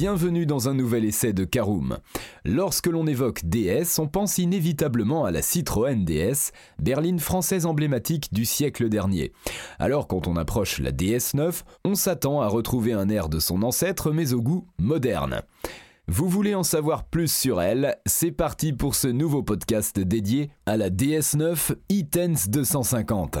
Bienvenue dans un nouvel essai de Caroom. Lorsque l'on évoque DS, on pense inévitablement à la Citroën DS, berline française emblématique du siècle dernier. Alors quand on approche la DS9, on s'attend à retrouver un air de son ancêtre mais au goût moderne. Vous voulez en savoir plus sur elle? C'est parti pour ce nouveau podcast dédié à la DS9 e-Tense 250.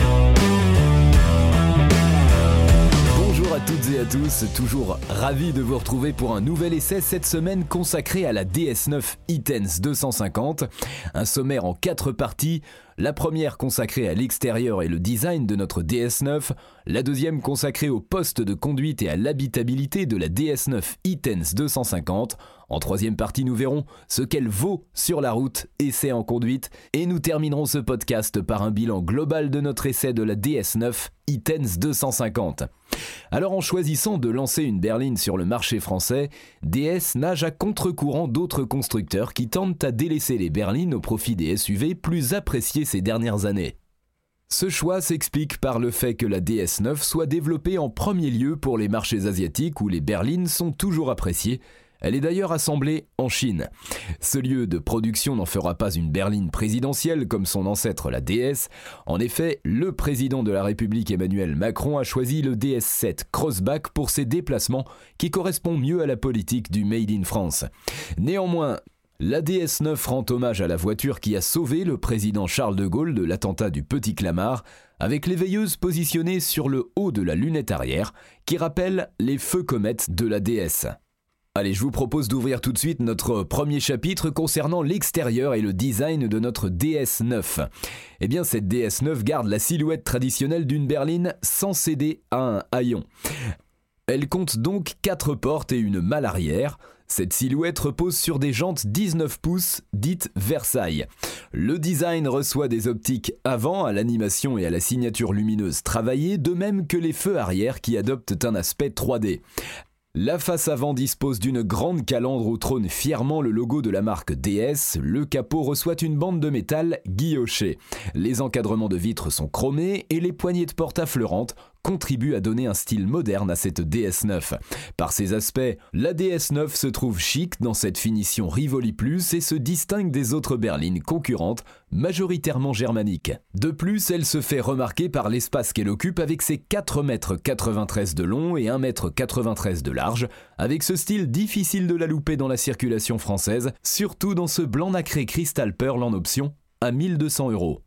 Toutes et à tous, toujours ravi de vous retrouver pour un nouvel essai cette semaine consacré à la DS9 e 250, un sommaire en quatre parties la première consacrée à l'extérieur et le design de notre DS9, la deuxième consacrée au poste de conduite et à l'habitabilité de la DS9 e 250. En troisième partie, nous verrons ce qu'elle vaut sur la route, essai en conduite, et nous terminerons ce podcast par un bilan global de notre essai de la DS9 e 250. Alors en choisissant de lancer une berline sur le marché français, DS nage à contre-courant d'autres constructeurs qui tentent à délaisser les berlines au profit des SUV plus appréciés ces dernières années. Ce choix s'explique par le fait que la DS9 soit développée en premier lieu pour les marchés asiatiques où les berlines sont toujours appréciées, elle est d'ailleurs assemblée en Chine. Ce lieu de production n'en fera pas une berline présidentielle comme son ancêtre la DS. En effet, le président de la République Emmanuel Macron a choisi le DS7 Crossback pour ses déplacements qui correspond mieux à la politique du Made in France. Néanmoins, la DS9 rend hommage à la voiture qui a sauvé le président Charles de Gaulle de l'attentat du Petit Clamart, avec les veilleuses positionnées sur le haut de la lunette arrière, qui rappelle les feux comètes de la DS. Allez, je vous propose d'ouvrir tout de suite notre premier chapitre concernant l'extérieur et le design de notre DS9. Eh bien, cette DS9 garde la silhouette traditionnelle d'une berline sans céder à un haillon. Elle compte donc 4 portes et une malle arrière. Cette silhouette repose sur des jantes 19 pouces, dites Versailles. Le design reçoit des optiques avant à l'animation et à la signature lumineuse travaillée, de même que les feux arrière qui adoptent un aspect 3D. La face avant dispose d'une grande calandre où trône fièrement le logo de la marque DS. Le capot reçoit une bande de métal guillochée. Les encadrements de vitres sont chromés et les poignées de porte affleurantes contribue à donner un style moderne à cette DS9. Par ses aspects, la DS9 se trouve chic dans cette finition Rivoli Plus et se distingue des autres berlines concurrentes, majoritairement germaniques. De plus, elle se fait remarquer par l'espace qu'elle occupe avec ses 4,93 m de long et 1,93 m de large, avec ce style difficile de la louper dans la circulation française, surtout dans ce blanc nacré Crystal Pearl en option, à 1200 euros.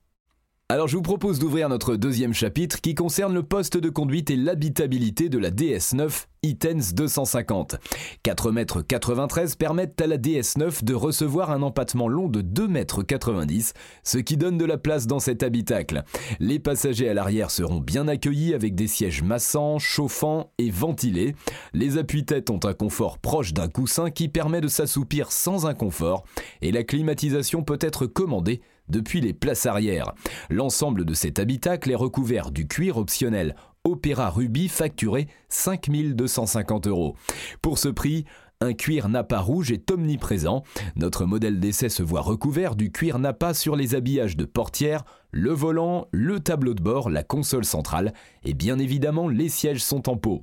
Alors je vous propose d'ouvrir notre deuxième chapitre qui concerne le poste de conduite et l'habitabilité de la DS9 e 250. 4,93 m permettent à la DS9 de recevoir un empattement long de 2,90 m, ce qui donne de la place dans cet habitacle. Les passagers à l'arrière seront bien accueillis avec des sièges massants, chauffants et ventilés. Les appuis-têtes ont un confort proche d'un coussin qui permet de s'assoupir sans inconfort et la climatisation peut être commandée depuis les places arrière. L'ensemble de cet habitacle est recouvert du cuir optionnel Opéra Ruby facturé 5250 euros. Pour ce prix, un cuir Napa rouge est omniprésent. Notre modèle d'essai se voit recouvert du cuir Napa sur les habillages de portière, le volant, le tableau de bord, la console centrale et bien évidemment les sièges sont en peau.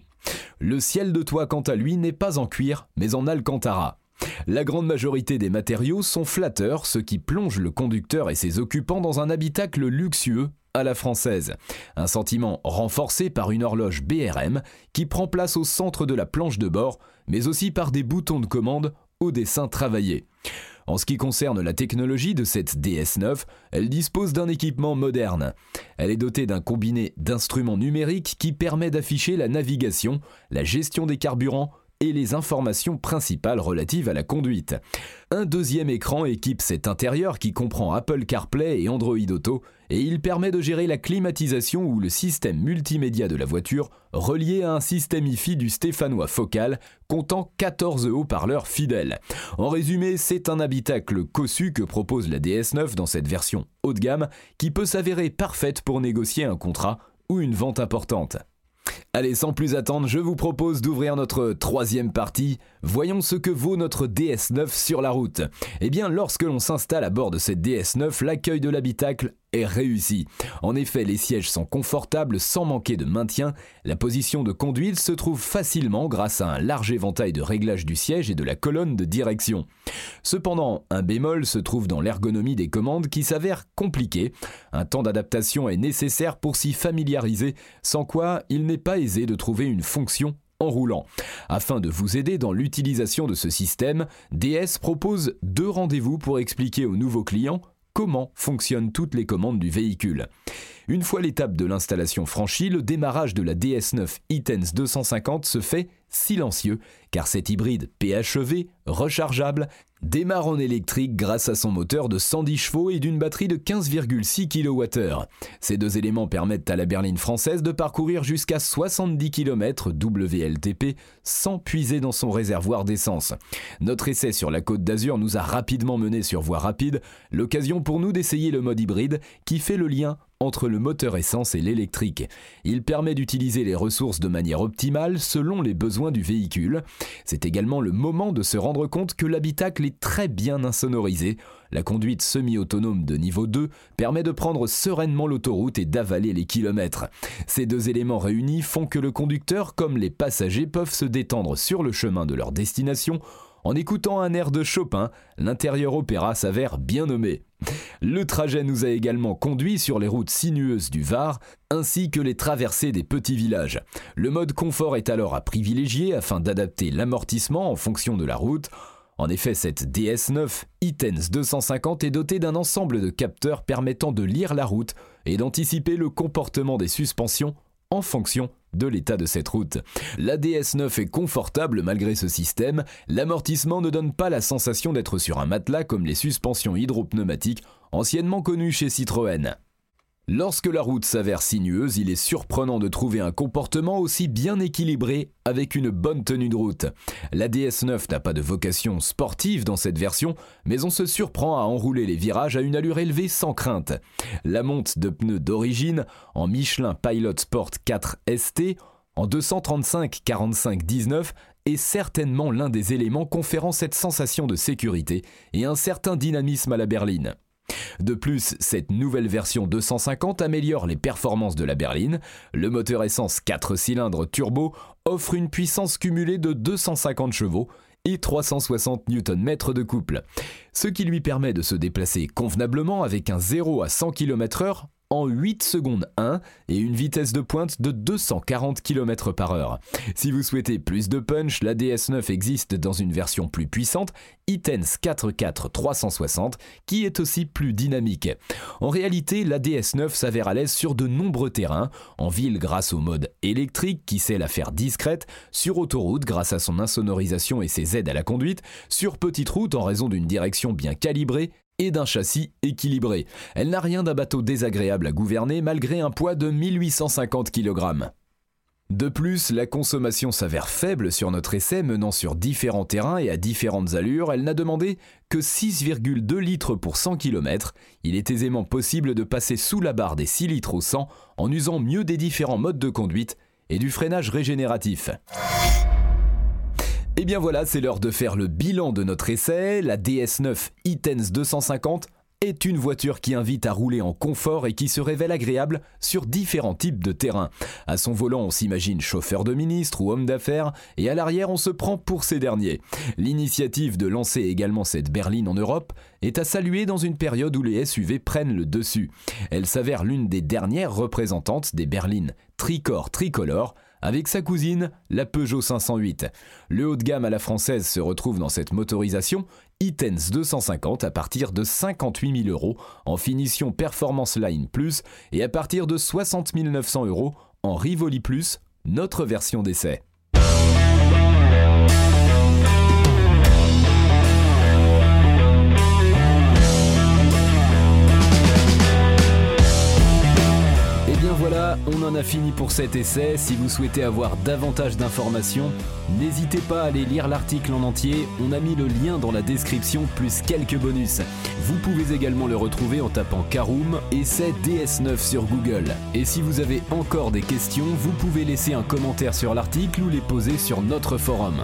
Le ciel de toit quant à lui n'est pas en cuir mais en alcantara. La grande majorité des matériaux sont flatteurs, ce qui plonge le conducteur et ses occupants dans un habitacle luxueux à la française. Un sentiment renforcé par une horloge BRM qui prend place au centre de la planche de bord, mais aussi par des boutons de commande au dessin travaillé. En ce qui concerne la technologie de cette DS9, elle dispose d'un équipement moderne. Elle est dotée d'un combiné d'instruments numériques qui permet d'afficher la navigation, la gestion des carburants et les informations principales relatives à la conduite. Un deuxième écran équipe cet intérieur qui comprend Apple CarPlay et Android Auto et il permet de gérer la climatisation ou le système multimédia de la voiture relié à un système IFI du Stéphanois Focal comptant 14 haut-parleurs fidèles. En résumé, c'est un habitacle cossu que propose la DS9 dans cette version haut de gamme qui peut s'avérer parfaite pour négocier un contrat ou une vente importante. Allez, sans plus attendre, je vous propose d'ouvrir notre troisième partie. Voyons ce que vaut notre DS9 sur la route. Eh bien, lorsque l'on s'installe à bord de cette DS9, l'accueil de l'habitacle est réussi. En effet, les sièges sont confortables sans manquer de maintien. La position de conduite se trouve facilement grâce à un large éventail de réglage du siège et de la colonne de direction. Cependant, un bémol se trouve dans l'ergonomie des commandes qui s'avère compliqué. Un temps d'adaptation est nécessaire pour s'y familiariser, sans quoi il n'est pas aisé de trouver une fonction en roulant. Afin de vous aider dans l'utilisation de ce système, DS propose deux rendez-vous pour expliquer aux nouveaux clients comment fonctionnent toutes les commandes du véhicule. Une fois l'étape de l'installation franchie, le démarrage de la DS9 e 250 se fait silencieux, car cet hybride PHEV, rechargeable, démarre en électrique grâce à son moteur de 110 chevaux et d'une batterie de 15,6 kWh. Ces deux éléments permettent à la berline française de parcourir jusqu'à 70 km WLTP sans puiser dans son réservoir d'essence. Notre essai sur la côte d'Azur nous a rapidement mené sur voie rapide, l'occasion pour nous d'essayer le mode hybride qui fait le lien entre le moteur essence et l'électrique. Il permet d'utiliser les ressources de manière optimale selon les besoins du véhicule. C'est également le moment de se rendre compte que l'habitacle est très bien insonorisé. La conduite semi-autonome de niveau 2 permet de prendre sereinement l'autoroute et d'avaler les kilomètres. Ces deux éléments réunis font que le conducteur comme les passagers peuvent se détendre sur le chemin de leur destination en écoutant un air de Chopin, l'intérieur opéra s'avère bien nommé. Le trajet nous a également conduit sur les routes sinueuses du Var, ainsi que les traversées des petits villages. Le mode confort est alors à privilégier afin d'adapter l'amortissement en fonction de la route. En effet, cette DS9 Itens 250 est dotée d'un ensemble de capteurs permettant de lire la route et d'anticiper le comportement des suspensions en fonction de l'état de cette route. La DS9 est confortable malgré ce système, l'amortissement ne donne pas la sensation d'être sur un matelas comme les suspensions hydropneumatiques anciennement connues chez Citroën. Lorsque la route s'avère sinueuse, il est surprenant de trouver un comportement aussi bien équilibré avec une bonne tenue de route. La DS9 n'a pas de vocation sportive dans cette version, mais on se surprend à enrouler les virages à une allure élevée sans crainte. La monte de pneus d'origine, en Michelin Pilot Sport 4 ST, en 235 45 19 est certainement l'un des éléments conférant cette sensation de sécurité et un certain dynamisme à la berline. De plus, cette nouvelle version 250 améliore les performances de la berline. Le moteur essence 4 cylindres turbo offre une puissance cumulée de 250 chevaux et 360 Nm de couple, ce qui lui permet de se déplacer convenablement avec un 0 à 100 km/h en 8 secondes 1 et une vitesse de pointe de 240 km par heure. Si vous souhaitez plus de punch, la DS9 existe dans une version plus puissante, iTens 44 360, qui est aussi plus dynamique. En réalité, la DS9 s'avère à l'aise sur de nombreux terrains, en ville grâce au mode électrique qui sait la faire discrète, sur autoroute grâce à son insonorisation et ses aides à la conduite, sur petite route en raison d'une direction bien calibrée et d'un châssis équilibré. Elle n'a rien d'un bateau désagréable à gouverner malgré un poids de 1850 kg. De plus, la consommation s'avère faible sur notre essai menant sur différents terrains et à différentes allures. Elle n'a demandé que 6,2 litres pour 100 km. Il est aisément possible de passer sous la barre des 6 litres au 100 en usant mieux des différents modes de conduite et du freinage régénératif. Et eh bien voilà, c'est l'heure de faire le bilan de notre essai. La DS9 e 250 est une voiture qui invite à rouler en confort et qui se révèle agréable sur différents types de terrains. À son volant, on s'imagine chauffeur de ministre ou homme d'affaires, et à l'arrière, on se prend pour ces derniers. L'initiative de lancer également cette berline en Europe est à saluer dans une période où les SUV prennent le dessus. Elle s'avère l'une des dernières représentantes des berlines tricorps tricolores avec sa cousine, la Peugeot 508. Le haut de gamme à la française se retrouve dans cette motorisation Itens 250 à partir de 58 000 euros en finition Performance Line Plus et à partir de 60 900 euros en Rivoli Plus, notre version d'essai. A fini pour cet essai. Si vous souhaitez avoir davantage d'informations, n'hésitez pas à aller lire l'article en entier. On a mis le lien dans la description plus quelques bonus. Vous pouvez également le retrouver en tapant Karoom essai DS9 sur Google. Et si vous avez encore des questions, vous pouvez laisser un commentaire sur l'article ou les poser sur notre forum.